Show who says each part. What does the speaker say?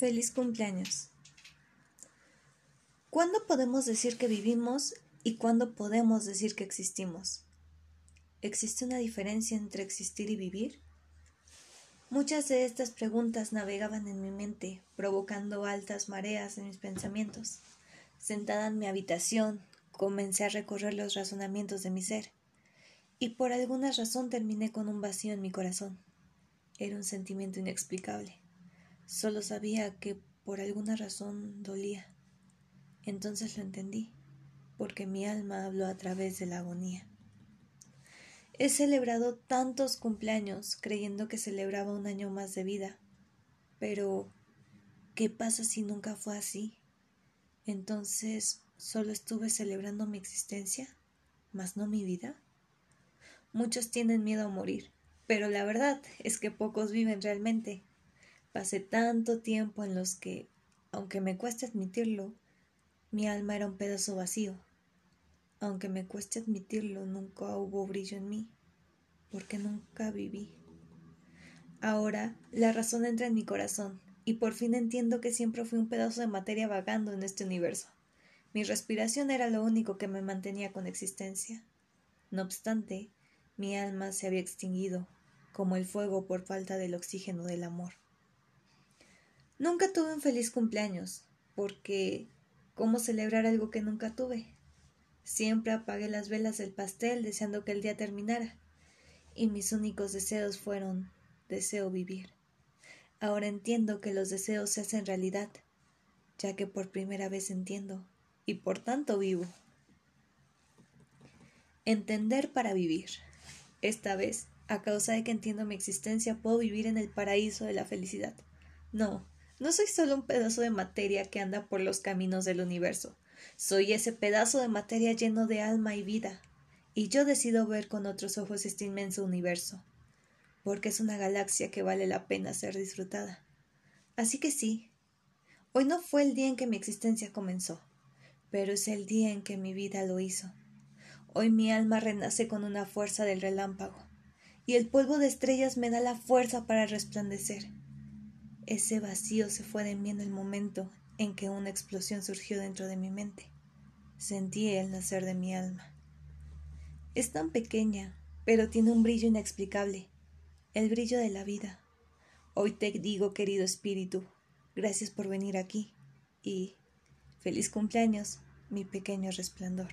Speaker 1: Feliz cumpleaños. ¿Cuándo podemos decir que vivimos y cuándo podemos decir que existimos? ¿Existe una diferencia entre existir y vivir? Muchas de estas preguntas navegaban en mi mente, provocando altas mareas en mis pensamientos. Sentada en mi habitación, comencé a recorrer los razonamientos de mi ser, y por alguna razón terminé con un vacío en mi corazón. Era un sentimiento inexplicable. Solo sabía que por alguna razón dolía. Entonces lo entendí, porque mi alma habló a través de la agonía. He celebrado tantos cumpleaños creyendo que celebraba un año más de vida. Pero, ¿qué pasa si nunca fue así? Entonces, ¿solo estuve celebrando mi existencia, mas no mi vida? Muchos tienen miedo a morir, pero la verdad es que pocos viven realmente. Pasé tanto tiempo en los que, aunque me cueste admitirlo, mi alma era un pedazo vacío. Aunque me cueste admitirlo, nunca hubo brillo en mí, porque nunca viví. Ahora la razón entra en mi corazón, y por fin entiendo que siempre fui un pedazo de materia vagando en este universo. Mi respiración era lo único que me mantenía con existencia. No obstante, mi alma se había extinguido, como el fuego por falta del oxígeno del amor. Nunca tuve un feliz cumpleaños, porque ¿cómo celebrar algo que nunca tuve? Siempre apagué las velas del pastel deseando que el día terminara, y mis únicos deseos fueron deseo vivir. Ahora entiendo que los deseos se hacen realidad, ya que por primera vez entiendo, y por tanto vivo. Entender para vivir. Esta vez, a causa de que entiendo mi existencia, puedo vivir en el paraíso de la felicidad. No, no soy solo un pedazo de materia que anda por los caminos del universo. Soy ese pedazo de materia lleno de alma y vida. Y yo decido ver con otros ojos este inmenso universo, porque es una galaxia que vale la pena ser disfrutada. Así que sí, hoy no fue el día en que mi existencia comenzó, pero es el día en que mi vida lo hizo. Hoy mi alma renace con una fuerza del relámpago, y el polvo de estrellas me da la fuerza para resplandecer. Ese vacío se fue de mí en el momento en que una explosión surgió dentro de mi mente. Sentí el nacer de mi alma. Es tan pequeña, pero tiene un brillo inexplicable, el brillo de la vida. Hoy te digo, querido espíritu, gracias por venir aquí y feliz cumpleaños, mi pequeño resplandor.